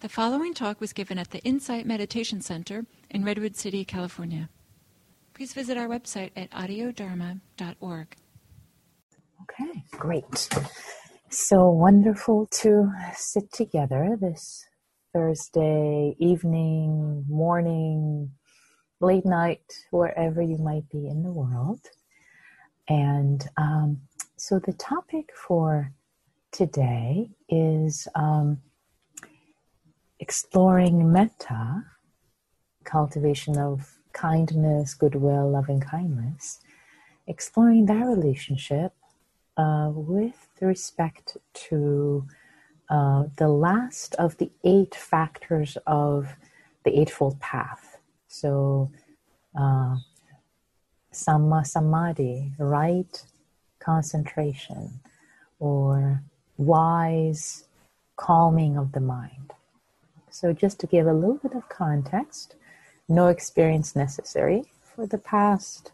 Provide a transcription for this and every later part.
The following talk was given at the Insight Meditation Center in Redwood City, California. Please visit our website at audiodharma.org. Okay, great. So wonderful to sit together this Thursday evening, morning, late night, wherever you might be in the world. And um, so the topic for today is um, exploring metta, cultivation of kindness, goodwill, loving kindness, exploring that relationship uh, with respect to uh, the last of the eight factors of the Eightfold Path. So, uh, Samma Samadhi, right concentration, or wise calming of the mind. So, just to give a little bit of context, no experience necessary. For the past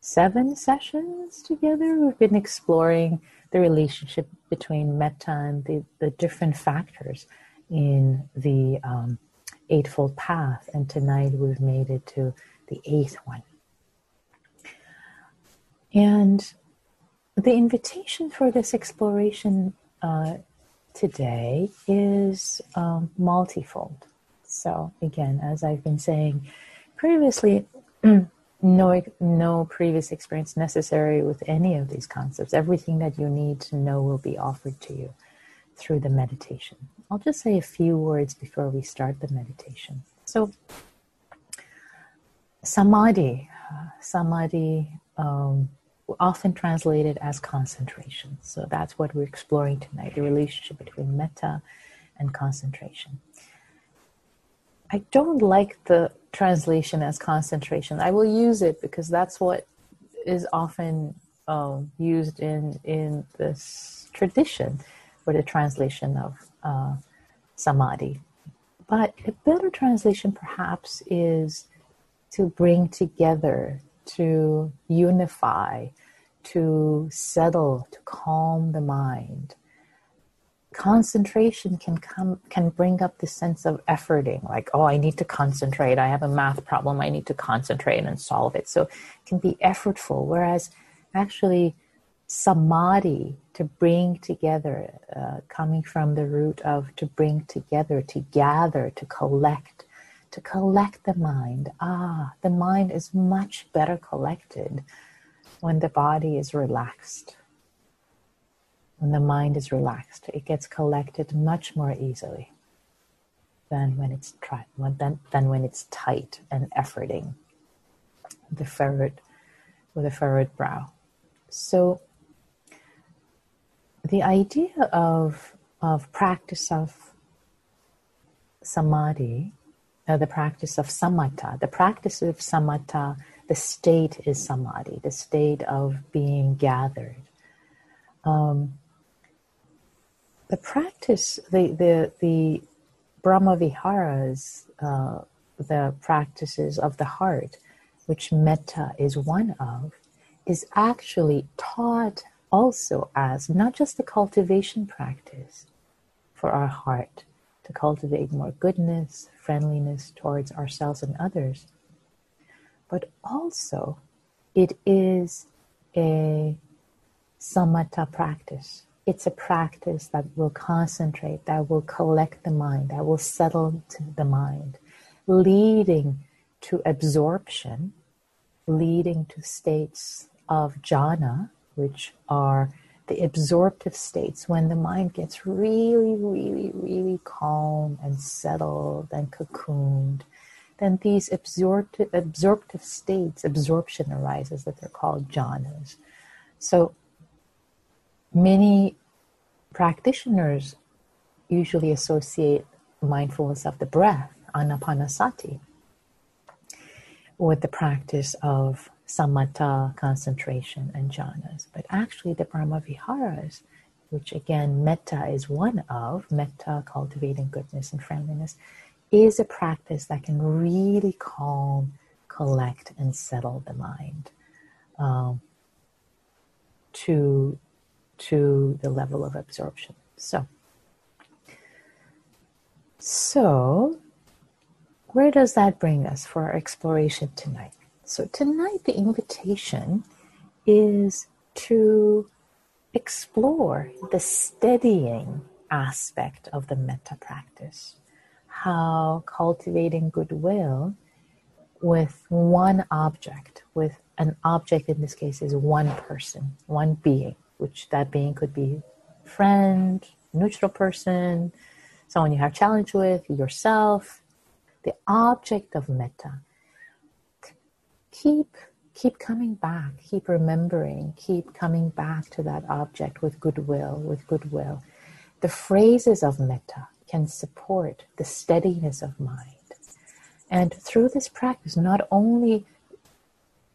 seven sessions together, we've been exploring the relationship between metta and the, the different factors in the um, Eightfold Path. And tonight we've made it to the eighth one. And the invitation for this exploration uh, today is um, multifold. So, again, as I've been saying previously, no, no previous experience necessary with any of these concepts. Everything that you need to know will be offered to you through the meditation. I'll just say a few words before we start the meditation. So, samadhi, uh, samadhi, um, often translated as concentration. So that's what we're exploring tonight the relationship between metta and concentration. I don't like the translation as concentration. I will use it because that's what is often um, used in in this tradition for the translation of uh, samadhi. But a better translation, perhaps, is to bring together to unify, to settle, to calm the mind. Concentration can come can bring up the sense of efforting, like, oh, I need to concentrate. I have a math problem. I need to concentrate and solve it. So it can be effortful. Whereas actually samadhi to bring together, uh, coming from the root of to bring together, to gather, to collect, to collect the mind. Ah, the mind is much better collected when the body is relaxed. When the mind is relaxed, it gets collected much more easily than when it's tri- than, than when it's tight and efforting. The furrowed, with a furrowed brow. So the idea of of practice of samadhi uh, the practice of samatha. The practice of samatha, the state is samadhi, the state of being gathered. Um, the practice, the the the Brahma Viharas, uh, the practices of the heart, which metta is one of, is actually taught also as not just the cultivation practice for our heart, to cultivate more goodness, friendliness towards ourselves and others, but also it is a samatha practice. It's a practice that will concentrate, that will collect the mind, that will settle to the mind, leading to absorption, leading to states of jhana, which are the absorptive states when the mind gets really, really, really calm and settled and cocooned, then these absorptive, absorptive states, absorption arises that they're called jhanas. So many practitioners usually associate mindfulness of the breath, anapanasati, with the practice of samatha, concentration, and jhanas. But actually, the Brahmaviharas, which again, metta is one of, metta, cultivating goodness and friendliness, is a practice that can really calm, collect, and settle the mind um, to, to the level of absorption. So, So, where does that bring us for our exploration tonight? So, tonight the invitation is to explore the steadying aspect of the metta practice, how cultivating goodwill with one object, with an object in this case is one person, one being, which that being could be friend, neutral person, someone you have challenge with, yourself, the object of metta. Keep keep coming back, keep remembering, keep coming back to that object with goodwill, with goodwill. The phrases of metta can support the steadiness of mind. And through this practice, not only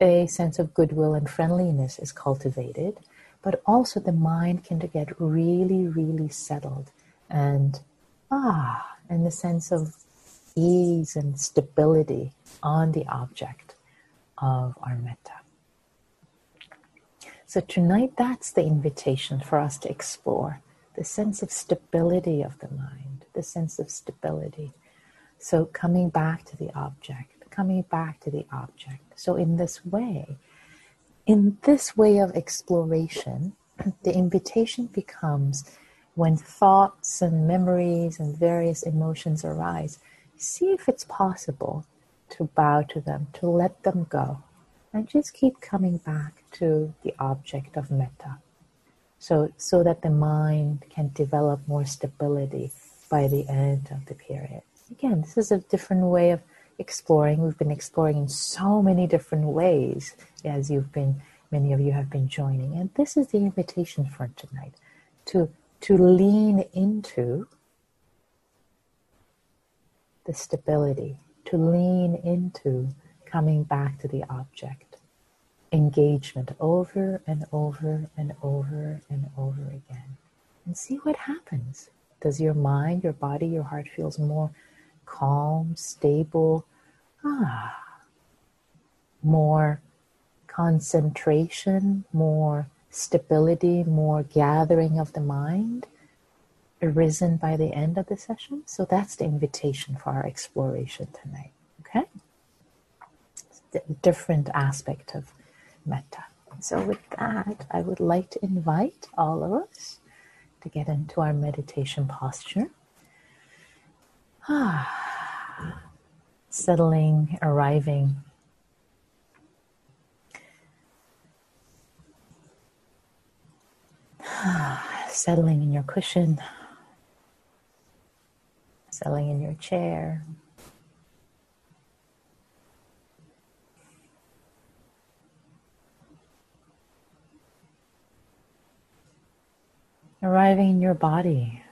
a sense of goodwill and friendliness is cultivated, but also the mind can get really, really settled and ah, and the sense of ease and stability on the object of our metta. So tonight, that's the invitation for us to explore the sense of stability of the mind, the sense of stability. So coming back to the object, coming back to the object. So in this way, in this way of exploration, the invitation becomes when thoughts and memories and various emotions arise, see if it's possible to bow to them, to let them go, and just keep coming back to the object of metta. So, so that the mind can develop more stability by the end of the period. Again, this is a different way of exploring. We've been exploring in so many different ways as you've been, many of you have been joining. And this is the invitation for tonight to, to lean into the stability to lean into coming back to the object. Engagement over and over and over and over again. And see what happens. Does your mind, your body, your heart feels more calm, stable? Ah, more concentration, more stability, more gathering of the mind arisen by the end of the session. So that's the invitation for our exploration tonight. Okay? different aspect of metta. So, with that, I would like to invite all of us to get into our meditation posture. Ah, settling, arriving. Ah, settling in your cushion settling in your chair. Arriving in your body.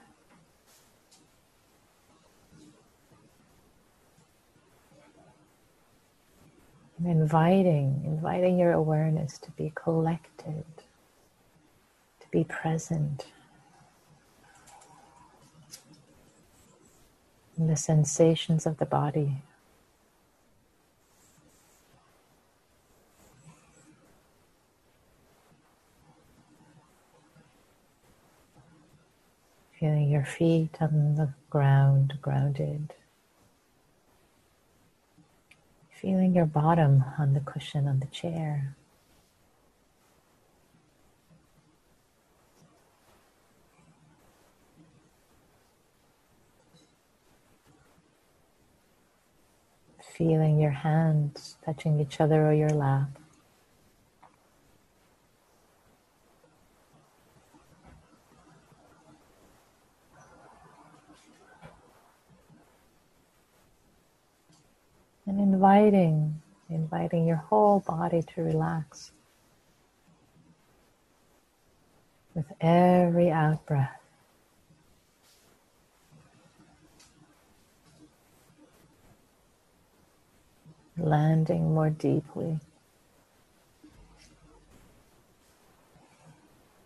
And inviting, inviting your awareness to be collected, to be present. and the sensations of the body. Feeling your feet on the ground, grounded. Feeling your bottom on the cushion on the chair. feeling your hands touching each other or your lap. Inviting, inviting your whole body to relax with every out breath. landing more deeply.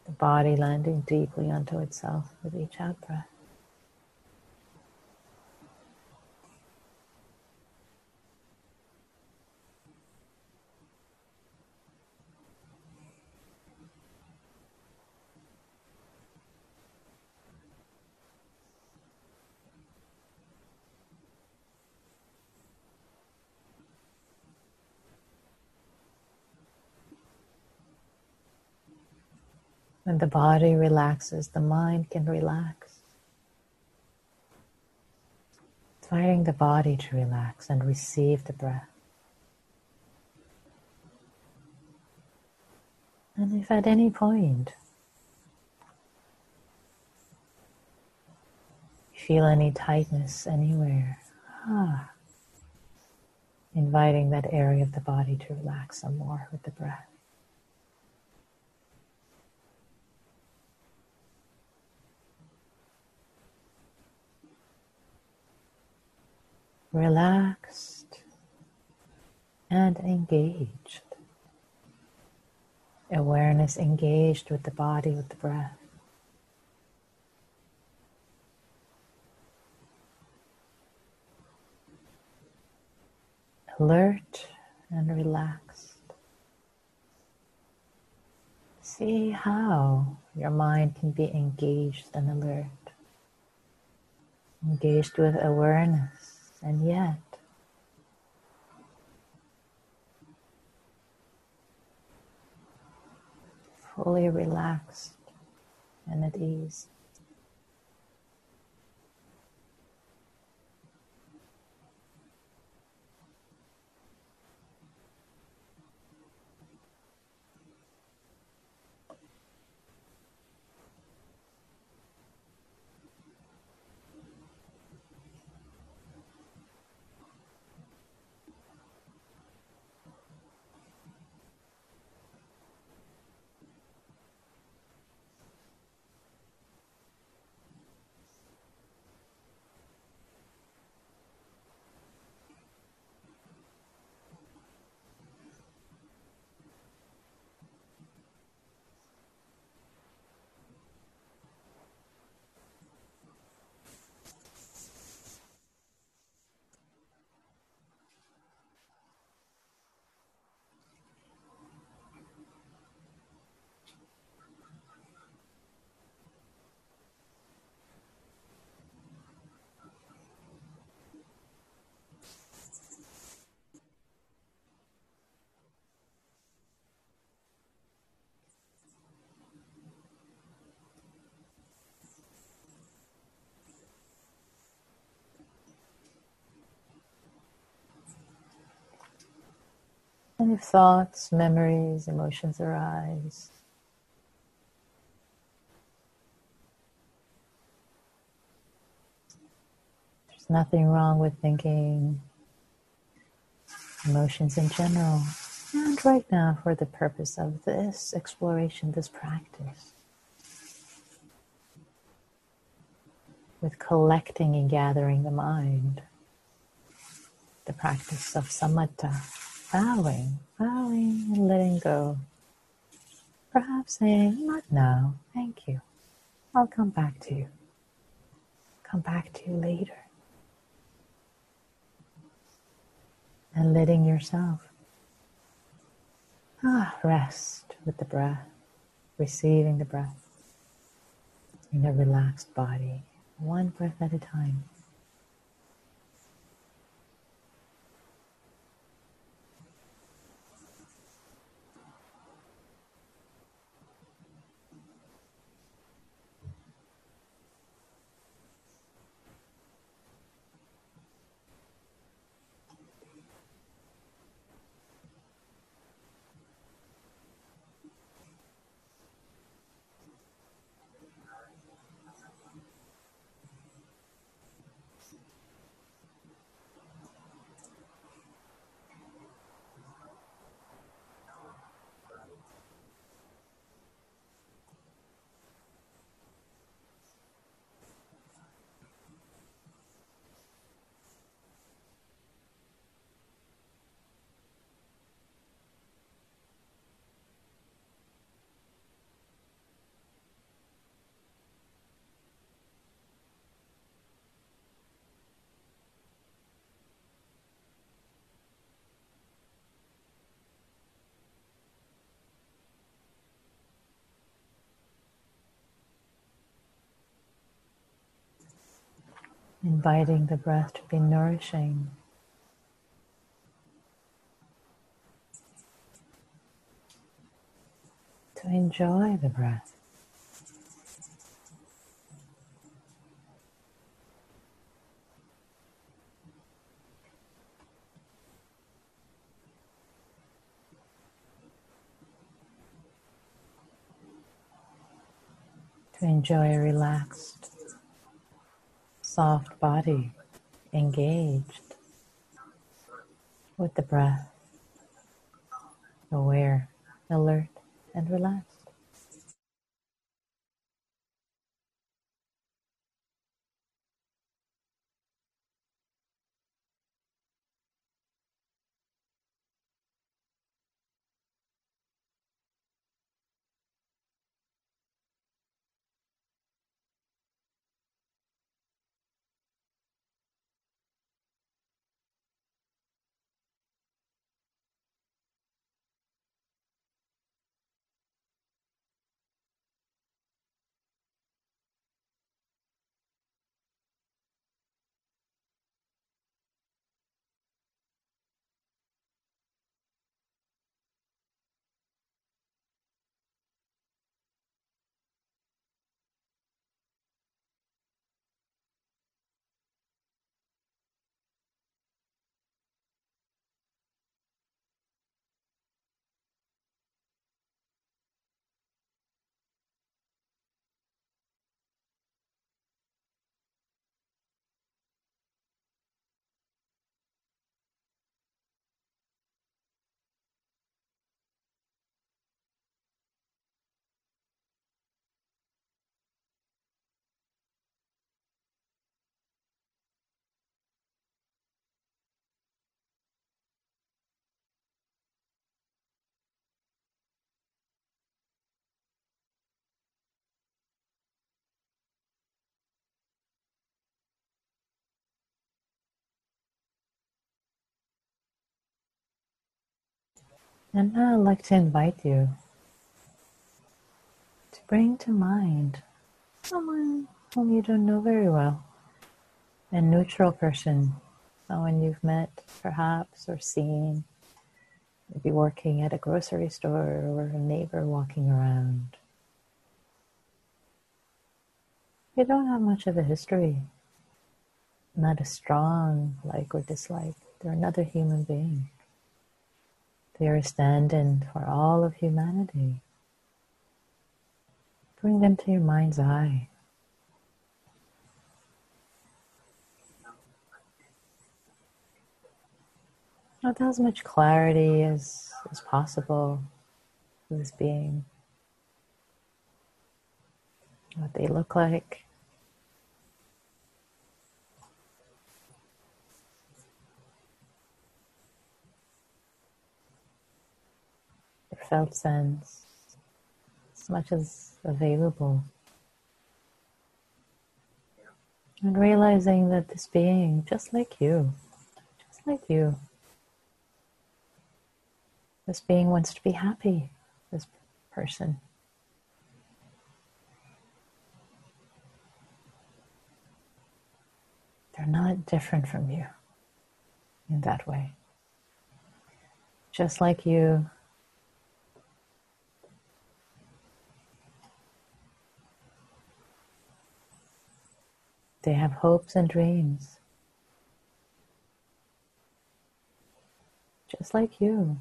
The body landing deeply onto itself with each out breath. When the body relaxes, the mind can relax. Inviting the body to relax and receive the breath. And if at any point you feel any tightness anywhere, ah, inviting that area of the body to relax some more with the breath. Relaxed and engaged. Awareness engaged with the body, with the breath. Alert and relaxed. See how your mind can be engaged and alert, engaged with awareness, and yet fully relaxed and at ease. And if thoughts, memories, emotions arise, there's nothing wrong with thinking emotions in general. And right now, for the purpose of this exploration, this practice, with collecting and gathering the mind, the practice of samatha bowing, bowing and letting go. Perhaps saying, not now, thank you. I'll come back to you. Come back to you later. And letting yourself ah, rest with the breath, receiving the breath in a relaxed body, one breath at a time. inviting the breath to be nourishing. To enjoy the breath. To enjoy a relaxed soft body engaged with the breath, aware, alert, and relaxed. And now I'd like to invite you to bring to mind someone whom you don't know very well, a neutral person, someone you've met perhaps or seen, maybe working at a grocery store or a neighbor walking around. You don't have much of a history, not a strong like or dislike. They're another human being. They are stand-in for all of humanity. Bring them to your mind's eye. With as much clarity as, as possible this being. What they look like. Felt sense, as much as available. And realizing that this being, just like you, just like you, this being wants to be happy, this person. They're not different from you in that way. Just like you, They have hopes and dreams. Just like you.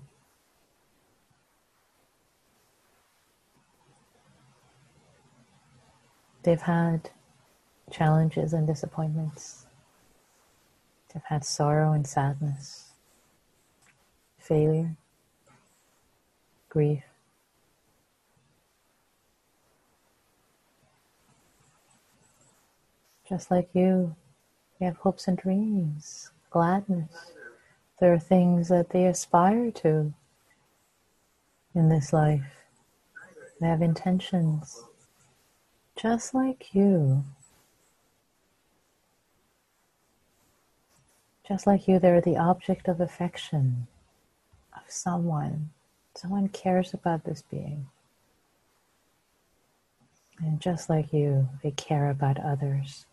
They've had challenges and disappointments. They've had sorrow and sadness, failure, grief. Just like you. They have hopes and dreams, gladness. There are things that they aspire to in this life. They have intentions, just like you. Just like you, they're the object of affection of someone. Someone cares about this being. And just like you, they care about others.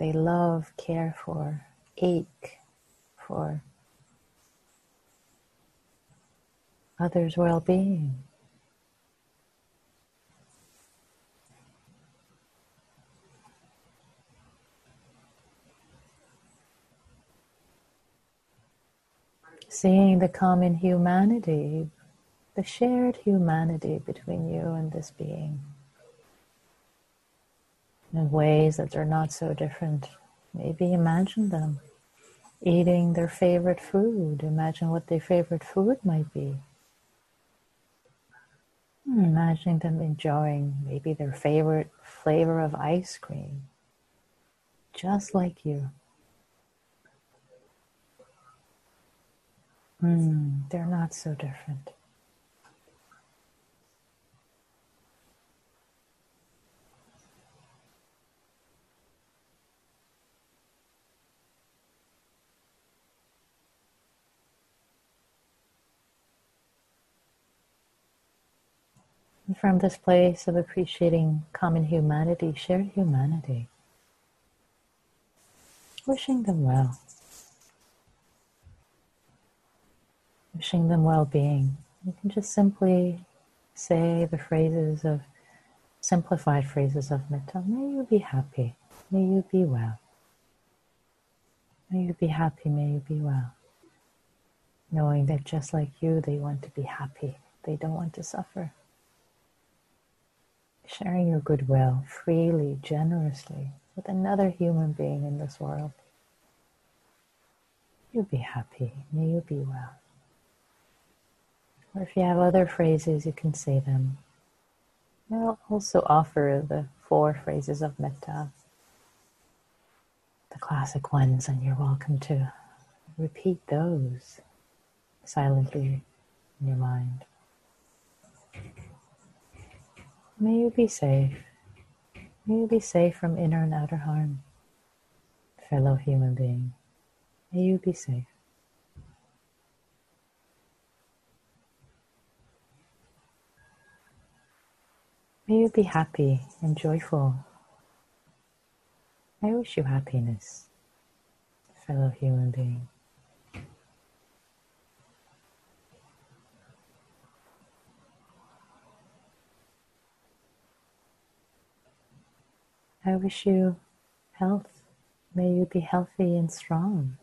They love, care for, ache for others' well being. Seeing the common humanity, the shared humanity between you and this being. In ways that they're not so different. Maybe imagine them eating their favorite food. Imagine what their favorite food might be. Imagine them enjoying maybe their favorite flavor of ice cream, just like you. Mm, they're not so different. And from this place of appreciating common humanity, shared humanity, wishing them well, wishing them well being. You can just simply say the phrases of simplified phrases of metta. May you be happy. May you be well. May you be happy. May you be well. Knowing that just like you, they want to be happy. They don't want to suffer sharing your goodwill freely, generously with another human being in this world. You'll be happy. May you be well. Or if you have other phrases, you can say them. I'll also offer the four phrases of metta, the classic ones, and you're welcome to repeat those silently in your mind. May you be safe. May you be safe from inner and outer harm, fellow human being. May you be safe. May you be happy and joyful. I wish you happiness, fellow human being. I wish you health. May you be healthy and strong.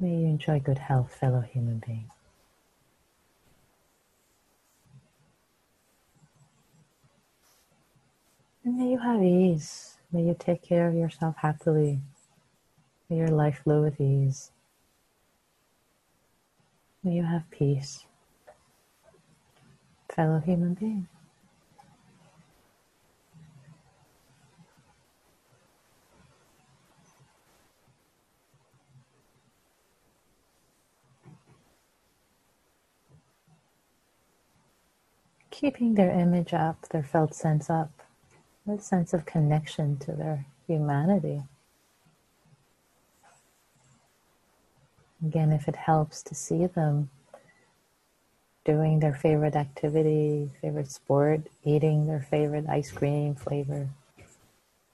May you enjoy good health, fellow human being. And may you have ease. May you take care of yourself happily. May your life flow with ease. May you have peace, fellow human being. Keeping their image up, their felt sense up, their sense of connection to their humanity. Again, if it helps to see them doing their favorite activity, favorite sport, eating their favorite ice cream flavor,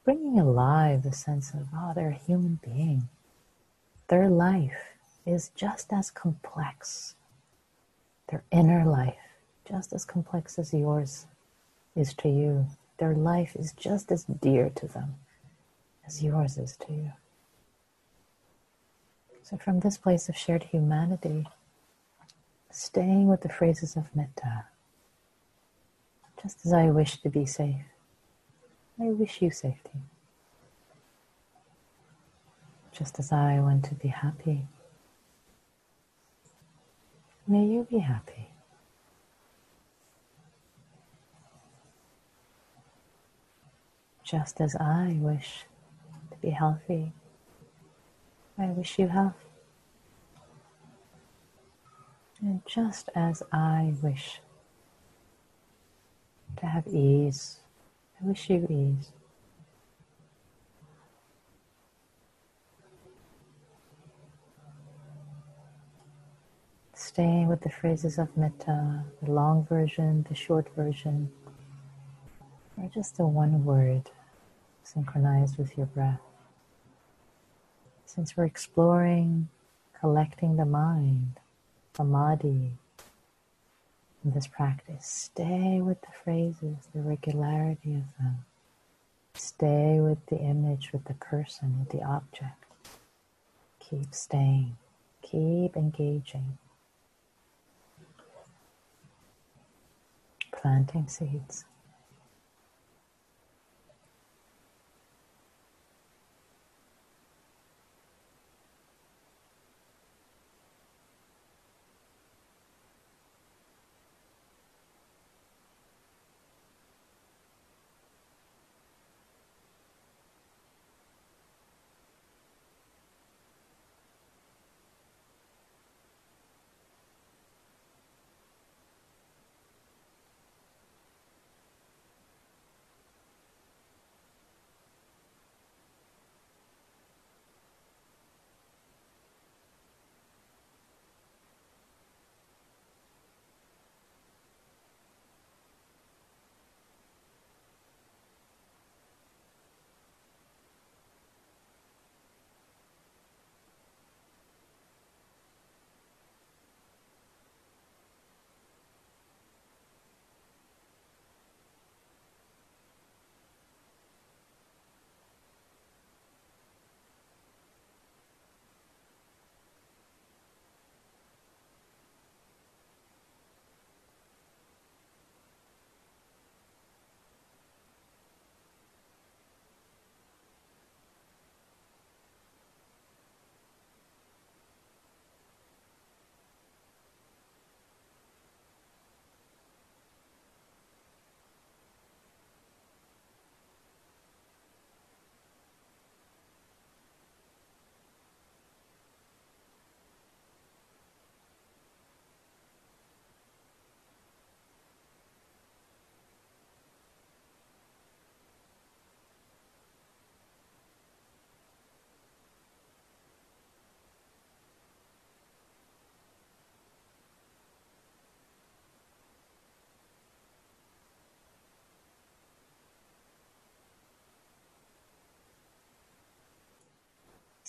bringing alive the sense of, oh, they're a human being. Their life is just as complex, their inner life just as complex as yours is to you. Their life is just as dear to them as yours is to you. So, from this place of shared humanity, staying with the phrases of metta, just as I wish to be safe, I wish you safety. Just as I want to be happy, may you be happy. Just as I wish to be healthy. I wish you health. And just as I wish to have ease, I wish you ease. Staying with the phrases of metta, the long version, the short version, or just the one word synchronized with your breath. Since we're exploring collecting the mind, samadhi, in this practice, stay with the phrases, the regularity of them. Stay with the image, with the person, with the object. Keep staying, keep engaging. Planting seeds.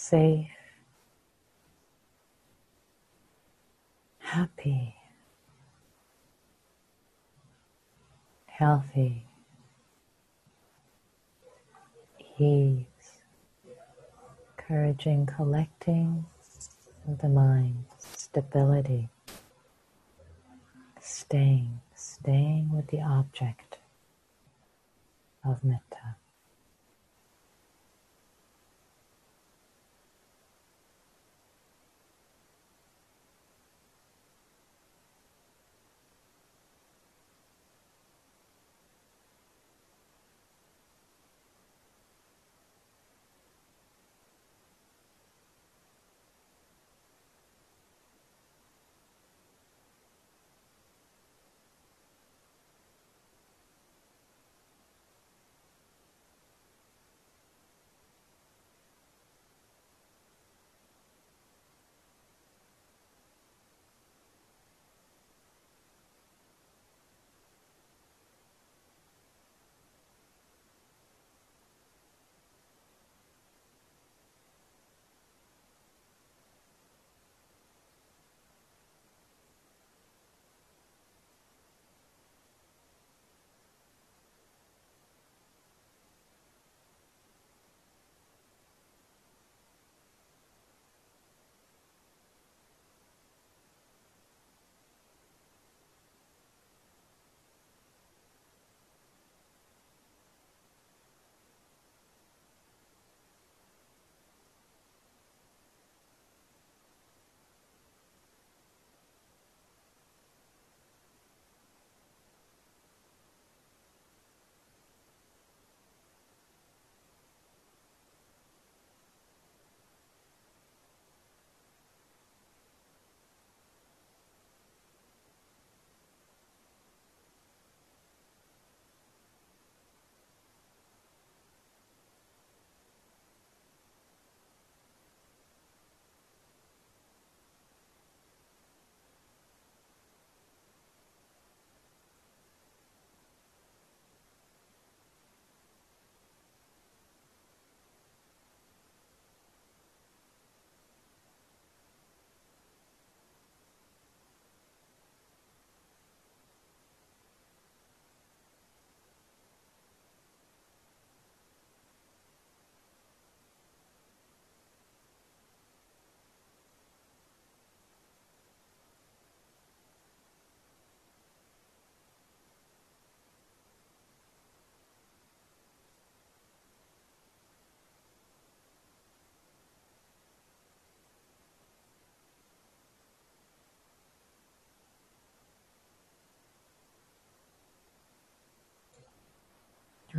Safe, happy, healthy, ease, encouraging collecting of the mind, stability, staying, staying with the object of metta.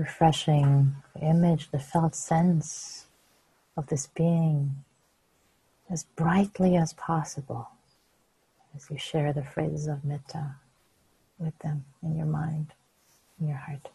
Refreshing the image, the felt sense of this being as brightly as possible as you share the phrases of metta with them in your mind, in your heart.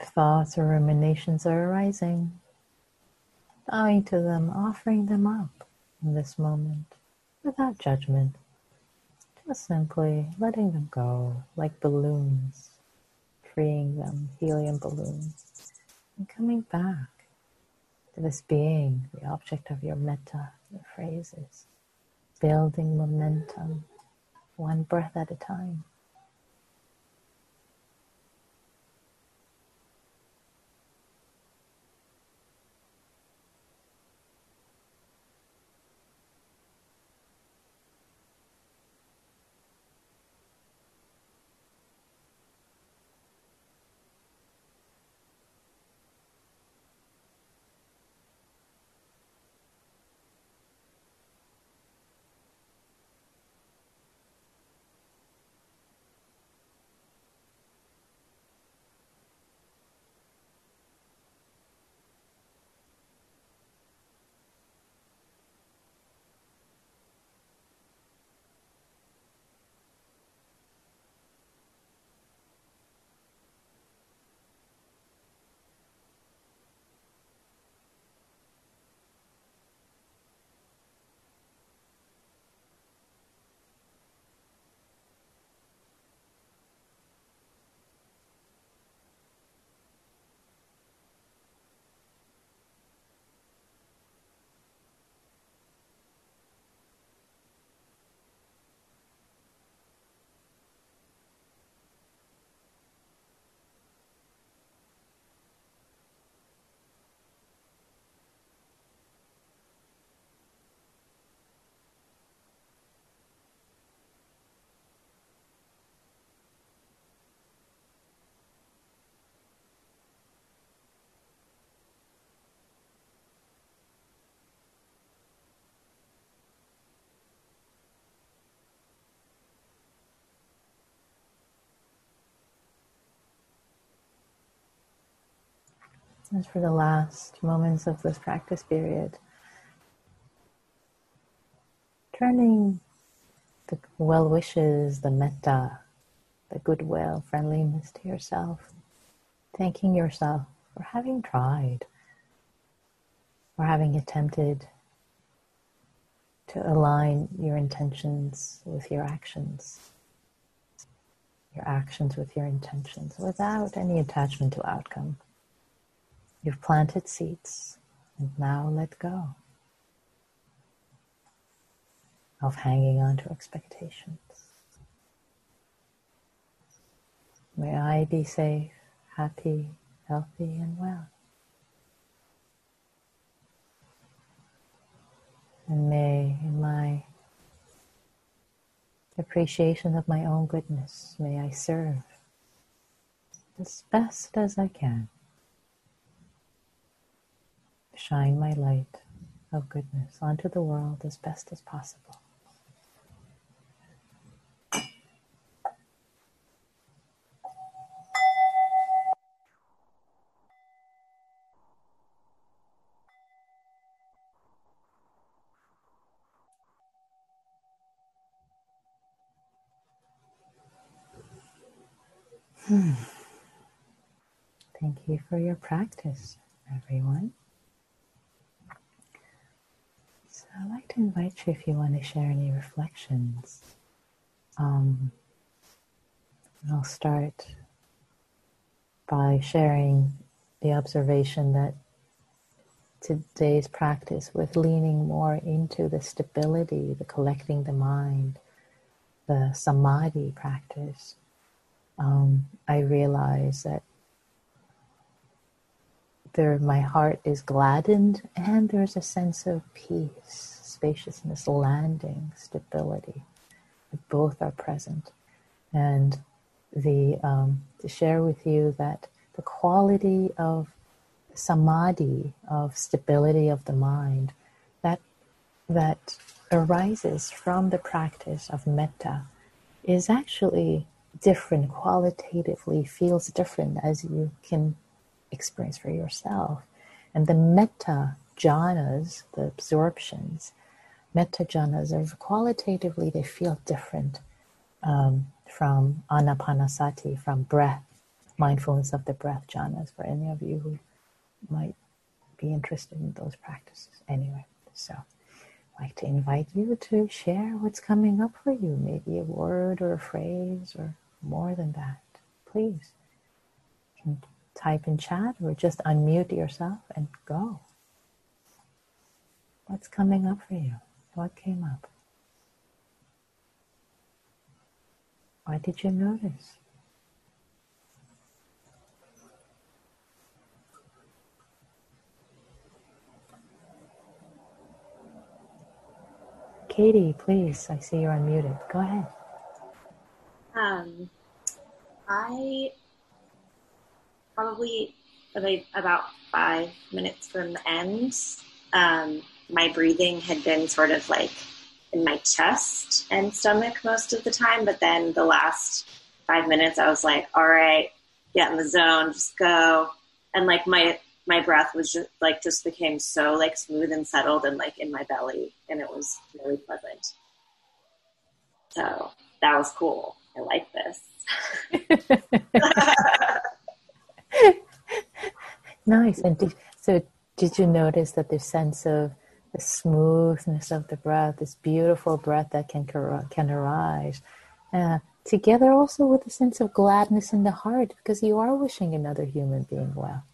If thoughts or ruminations are arising, bowing to them, offering them up in this moment without judgment, just simply letting them go like balloons, freeing them, helium balloons, and coming back to this being, the object of your metta, your phrases, building momentum, one breath at a time. And for the last moments of this practice period, turning the well wishes, the metta, the goodwill, friendliness to yourself, thanking yourself for having tried, for having attempted to align your intentions with your actions, your actions with your intentions without any attachment to outcome. You've planted seeds, and now let go of hanging on to expectations. May I be safe, happy, healthy, and well. And may, in my appreciation of my own goodness, may I serve as best as I can shine my light of goodness onto the world as best as possible. Hmm. Thank you for your practice, everyone. I'd like to invite you if you want to share any reflections. Um, I'll start by sharing the observation that today's practice with leaning more into the stability, the collecting the mind, the samadhi practice, um, I realize that there my heart is gladdened and there's a sense of peace, spaciousness, landing, stability. Both are present. And the um, to share with you that the quality of samadhi, of stability of the mind, that that arises from the practice of metta is actually different qualitatively, feels different as you can experience for yourself. And the metta jhanas, the absorptions, metta jhanas are qualitatively, they feel different um, from anapanasati, from breath. mindfulness of the breath jhanas for any of you who might be interested in those practices. Anyway, so I'd like to invite you to share what's coming up for you, maybe a word or a phrase or more than that. Please. Type in chat or just unmute yourself and go. What's coming up for you? What came up? What did you notice? Katie, please. I see you're unmuted. Go ahead. Um, I probably about five minutes from the end. Um, my breathing had been sort of like in my chest and stomach most of the time, but then the last five minutes, I was like, "All right, get in the zone, just go," and like my my breath was just like just became so like smooth and settled and like in my belly and it was really pleasant. So that was cool. I like this nice and did, so did you notice that the sense of the smoothness of the breath this beautiful breath that can can arise uh, together also with a sense of gladness in the heart because you are wishing another human being well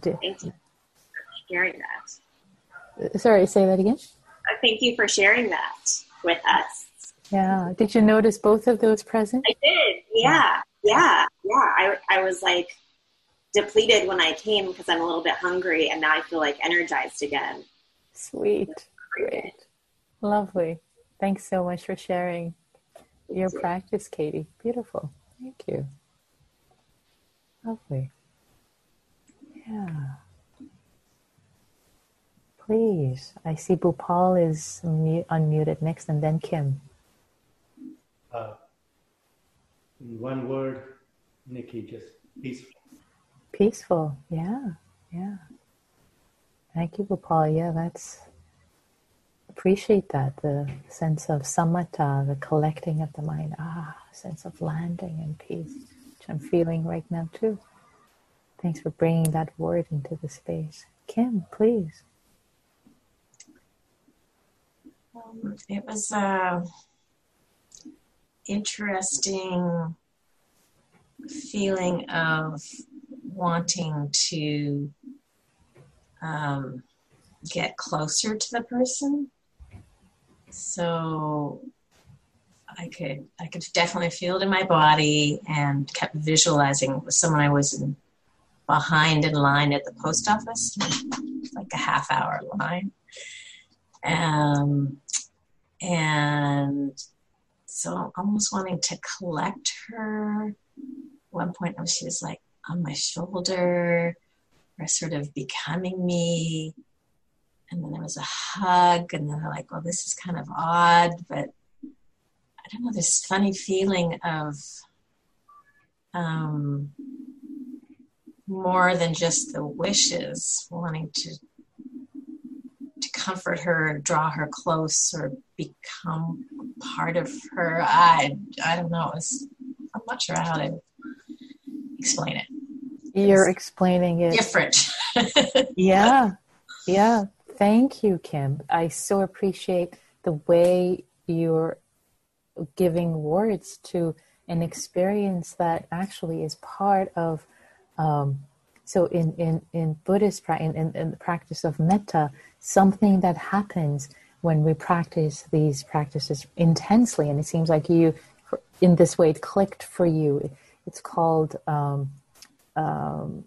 Thank you for sharing that. Sorry, say that again. Uh, thank you for sharing that with us. Yeah. Did you notice both of those present? I did. Yeah. Yeah. Yeah. I, I was like depleted when I came because I'm a little bit hungry and now I feel like energized again. Sweet. Great. Lovely. Thanks so much for sharing your practice, Katie. Beautiful. Thank you. Lovely. Yeah. Please. I see Bhupal is unmuted next and then Kim. Uh, one word, Nikki, just peaceful. Peaceful, yeah, yeah. Thank you, Bhupal. Yeah, that's appreciate that the sense of samatha, the collecting of the mind. Ah, sense of landing and peace, which I'm feeling right now too. Thanks for bringing that word into the space. Kim, please. Um, it was uh, interesting feeling of wanting to um, get closer to the person. So I could I could definitely feel it in my body and kept visualizing it was someone I was in behind in line at the post office, like a half hour line. Um, and so almost wanting to collect her. One point, she was like on my shoulder, or sort of becoming me. And then there was a hug, and then they're like, well, this is kind of odd, but I don't know, this funny feeling of um, more than just the wishes, wanting to comfort her, draw her close, or become part of her. I I don't know. It's, I'm not sure how to explain it. You're it's explaining it different. yeah, yeah. Thank you, Kim. I so appreciate the way you're giving words to an experience that actually is part of um, so in, in, in Buddhist in, in, in the practice of metta, something that happens when we practice these practices intensely, and it seems like you, in this way, it clicked for you. It's called um, um,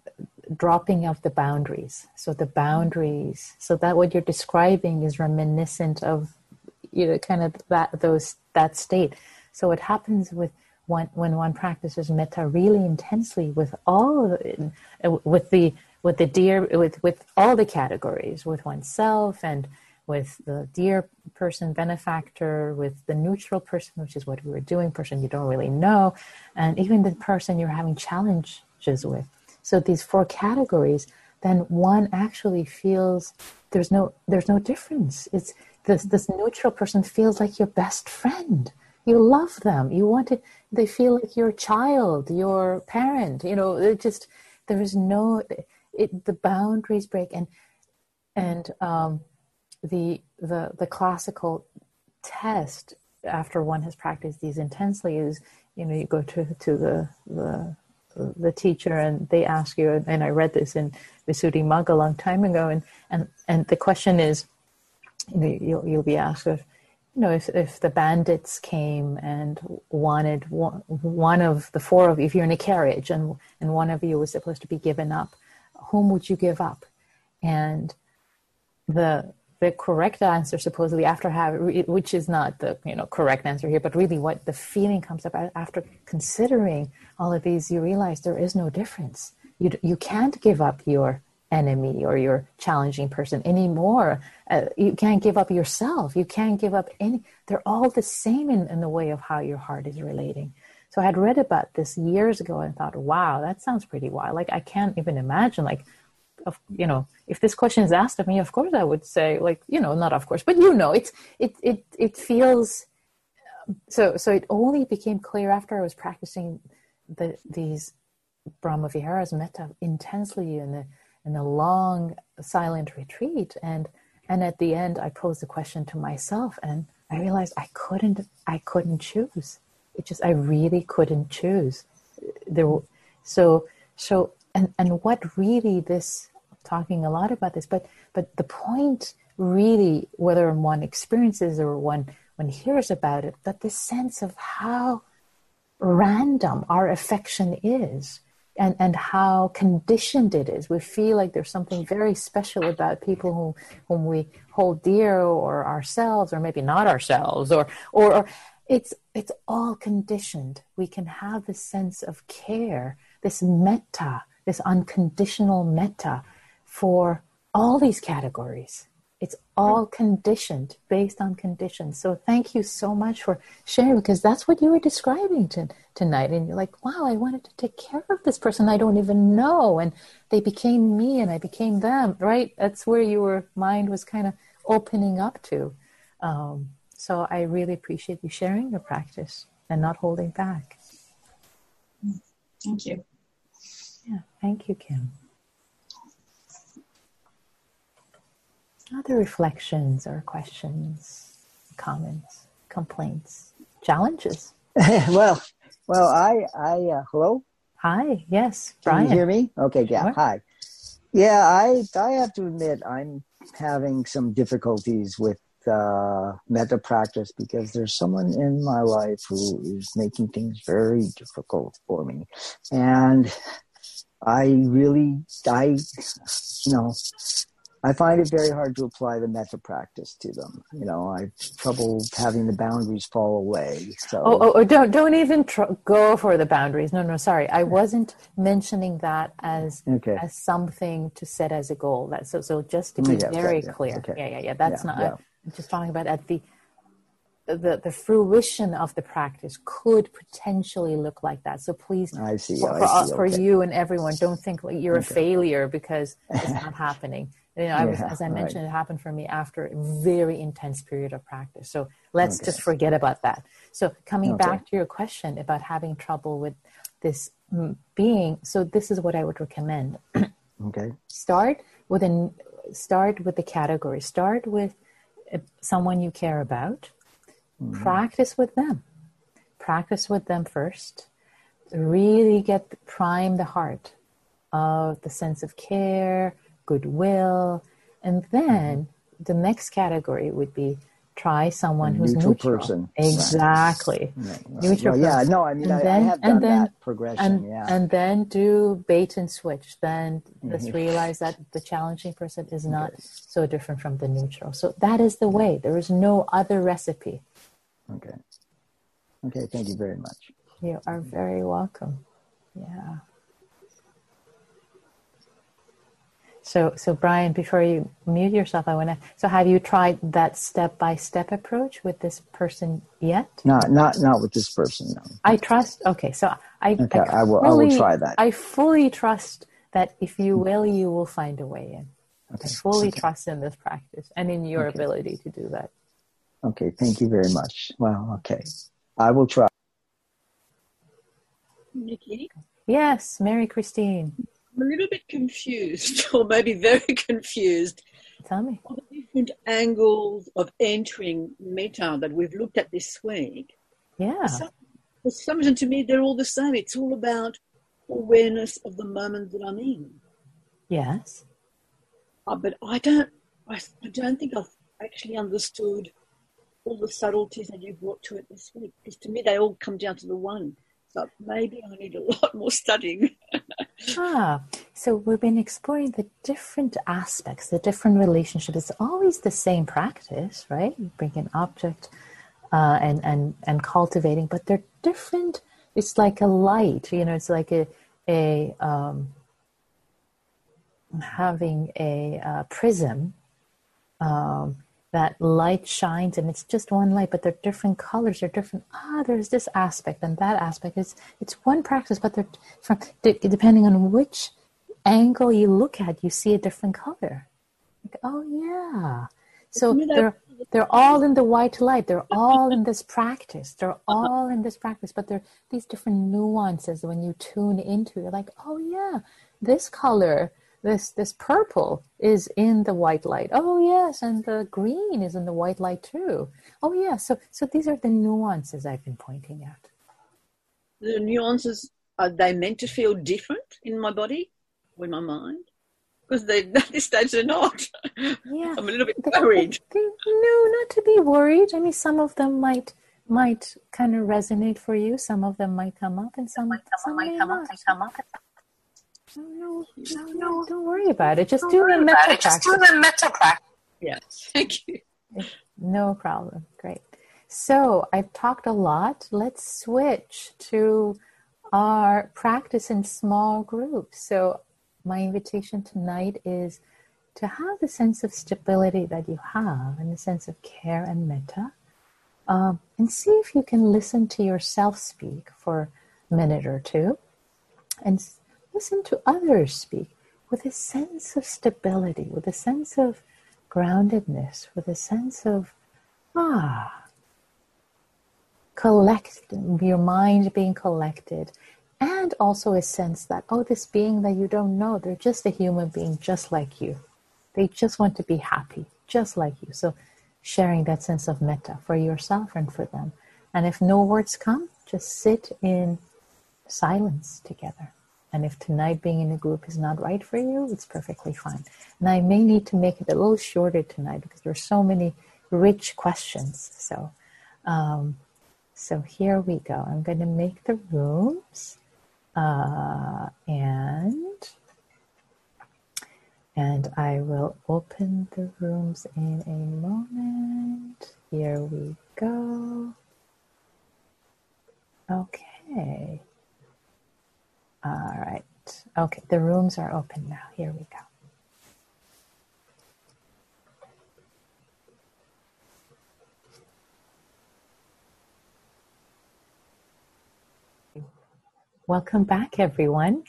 dropping of the boundaries. So the boundaries. So that what you're describing is reminiscent of, you know, kind of that those that state. So it happens with when, when one practices metta really intensely with all with the with the dear with with all the categories with oneself and with the dear person benefactor with the neutral person which is what we were doing person you don't really know and even the person you're having challenges with. So these four categories then one actually feels there's no there's no difference. It's this this neutral person feels like your best friend you love them. You want to, they feel like your child, your parent, you know, it just, there is no, it, the boundaries break and, and, um, the, the, the classical test after one has practiced these intensely is, you know, you go to, to the, the, the teacher and they ask you, and I read this in Visuddhimagga a long time ago, and, and, and the question is, you know, you'll, you'll be asked if, you know, if, if the bandits came and wanted one, one of the four of you, if you're in a carriage and, and one of you was supposed to be given up, whom would you give up? And the the correct answer supposedly after having which is not the you know correct answer here but really what the feeling comes up after considering all of these you realize there is no difference you you can't give up your enemy or your challenging person anymore uh, you can't give up yourself. You can't give up any they're all the same in, in the way of how your heart is relating. So i had read about this years ago and thought wow that sounds pretty wild. Like i can't even imagine like of you know if this question is asked of me of course i would say like you know not of course but you know it's it it it feels so so it only became clear after i was practicing the these brahma viharas metta intensely in the in a long silent retreat. And and at the end i posed the question to myself and i realized i couldn't i couldn't choose. It just i really couldn't choose. There so so and and what really this talking a lot about this but but the point really whether one experiences or one one hears about it that the sense of how random our affection is and, and how conditioned it is. We feel like there's something very special about people who, whom we hold dear or ourselves or maybe not ourselves or, or, or it's, it's all conditioned. We can have this sense of care, this metta, this unconditional metta for all these categories. All conditioned based on conditions. So thank you so much for sharing because that's what you were describing to, tonight. And you're like, wow, I wanted to take care of this person I don't even know. And they became me and I became them, right? That's where your mind was kind of opening up to. Um, so I really appreciate you sharing your practice and not holding back. Thank you. Yeah, thank you, Kim. Other reflections or questions, comments, complaints, challenges? well, well, I, I, uh, hello. Hi. Yes, Brian. Can you hear me? Okay. Yeah. Hi. Yeah, I, I have to admit, I'm having some difficulties with uh, metta practice because there's someone in my life who is making things very difficult for me, and I really, I, you know, I find it very hard to apply the metta practice to them. You know, I have trouble having the boundaries fall away. So, oh, oh, oh don't don't even tr- go for the boundaries. No, no, sorry, I wasn't mentioning that as okay. as something to set as a goal. That so so just to be yeah, very yeah, clear. Okay. Yeah, yeah, yeah. That's yeah, not. I'm just talking about at the the, the fruition of the practice could potentially look like that. So please, I see, for, for, okay. you and everyone, don't think like you're okay. a failure because it's not happening. You know, I was, as I mentioned, right. it happened for me after a very intense period of practice. So let's okay. just forget about that. So coming back to your question about having trouble with this mm, being, so this is what I would recommend. okay. Start with an start with the category. Start with uh, someone you care about Mm-hmm. Practice with them. Practice with them first. Really get prime the heart of the sense of care, goodwill, and then mm-hmm. the next category would be try someone who's neutral, neutral. person. Exactly. Right. Right. Neutral well, yeah, no, I mean, I, then, I, have done then, that progression. And, yeah. and then do bait and switch. Then mm-hmm. just realize that the challenging person is not okay. so different from the neutral. So that is the way. There is no other recipe. Okay. Okay, thank you very much. You are very welcome. Yeah. So, so Brian, before you mute yourself, I want to. So, have you tried that step-by-step approach with this person yet? Not, not, not with this person. No. I trust. Okay, so I. Okay, I, I will. Fully, I will try that. I fully trust that if you will, you will find a way in. Okay. I fully okay. trust in this practice and in your okay. ability to do that. Okay, thank you very much. Well, okay. I will try. Nikki? Yes, Mary Christine. I'm a little bit confused, or maybe very confused. Tell me. On the different angles of entering metta that we've looked at this week. Yeah. So, for some reason, to me, they're all the same. It's all about awareness of the moment that I'm in. Yes. Uh, but I don't, I, I don't think I've actually understood all the subtleties that you brought to it this week. Because to me, they all come down to the one. So maybe I need a lot more studying. ah, so we've been exploring the different aspects, the different relationships. It's always the same practice, right? You bring an object uh, and and and cultivating, but they're different. It's like a light, you know. It's like a a um, having a uh, prism. Um, that light shines and it's just one light but they're different colors they're different ah there's this aspect and that aspect. It's it's one practice but they're from depending on which angle you look at you see a different color. Like, oh yeah. So they're they're all in the white light. They're all in this practice. They're all in this practice but they're these different nuances when you tune into you're like oh yeah this color this this purple is in the white light. Oh yes and the green is in the white light too. Oh yeah so so these are the nuances i've been pointing out. The nuances are they meant to feel different in my body or in my mind because they at this stage they're not. Yeah. I'm a little bit worried. they, no not to be worried. I mean some of them might might kind of resonate for you. Some of them might come up and some, some, some might come not. up and come up no, no, no, don't worry about it. Just don't do the metta practice. Just do the metta practice. Yes, thank you. No problem. Great. So I've talked a lot. Let's switch to our practice in small groups. So my invitation tonight is to have the sense of stability that you have and the sense of care and metta. Um, and see if you can listen to yourself speak for a minute or two and listen to others speak with a sense of stability, with a sense of groundedness, with a sense of, ah, collect your mind being collected, and also a sense that, oh, this being that you don't know, they're just a human being just like you. They just want to be happy, just like you. So, sharing that sense of metta for yourself and for them. And if no words come, just sit in silence together. And if tonight being in a group is not right for you, it's perfectly fine. And I may need to make it a little shorter tonight because there are so many rich questions. So, um, so here we go. I'm going to make the rooms, uh, and and I will open the rooms in a moment. Here we go. Okay. All right. Okay, the rooms are open now. Here we go. Welcome back, everyone.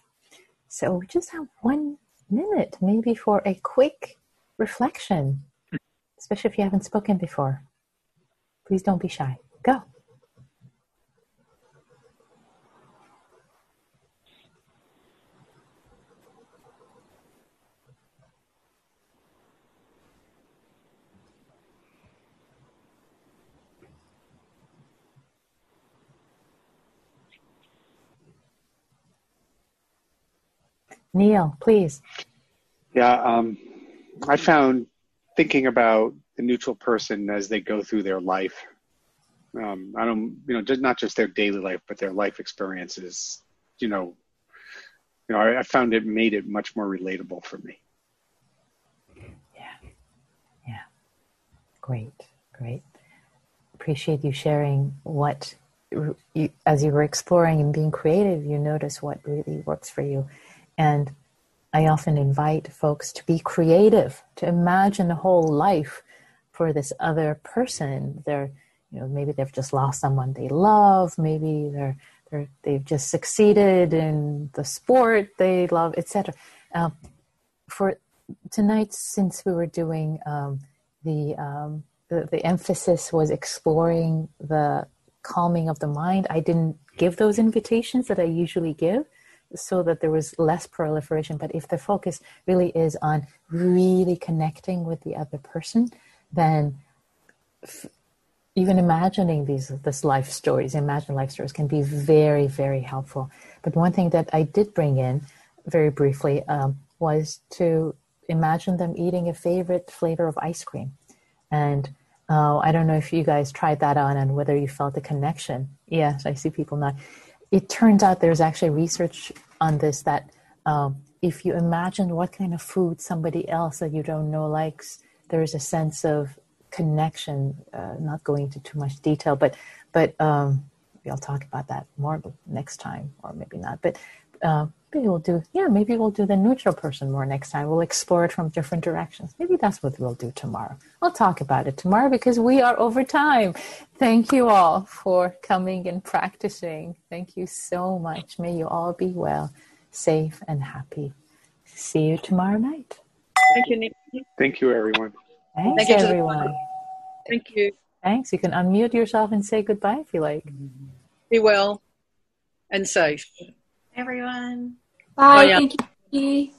So we just have one minute, maybe for a quick reflection, especially if you haven't spoken before. Please don't be shy. Go. Neil, please. Yeah, um, I found thinking about the neutral person as they go through their life. Um, I don't, you know, just not just their daily life, but their life experiences. You know, you know, I, I found it made it much more relatable for me. Yeah, yeah, great, great. Appreciate you sharing what, you, as you were exploring and being creative, you notice what really works for you and I often invite folks to be creative, to imagine a whole life for this other person. They're, you know, maybe they've just lost someone they love. Maybe they're, they're they've just succeeded in the sport they love, etc. Um, for tonight, since we were doing um, the, um, the the emphasis was exploring the calming of the mind, I didn't give those invitations that I usually give so that there was less proliferation. But if the focus really is on really connecting with the other person, then f- even imagining these this life stories, imagine life stories can be very, very helpful. But one thing that I did bring in very briefly um, was to imagine them eating a favorite flavor of ice cream. And uh, I don't know if you guys tried that on and whether you felt a connection. Yes, I see people not. It turns out there's actually research on this that um, if you imagine what kind of food somebody else that you don't know likes, there is a sense of connection. Uh, not going into too much detail, but but um, I'll talk about that more next time, or maybe not. But uh, maybe we'll do yeah maybe we'll do the neutral person more next time. We'll explore it from different directions. Maybe that's what we'll do tomorrow. We'll talk about it tomorrow because we are over time. Thank you all for coming and practicing. Thank you so much. May you all be well safe and happy. See you tomorrow night. Thank you, Nick. Thank you, everyone. thanks Thank you everyone. Thank you. thanks. You can unmute yourself and say goodbye if you like. Be well and safe. Everyone. Bye, Bye. yeah. Thank you. Nikki.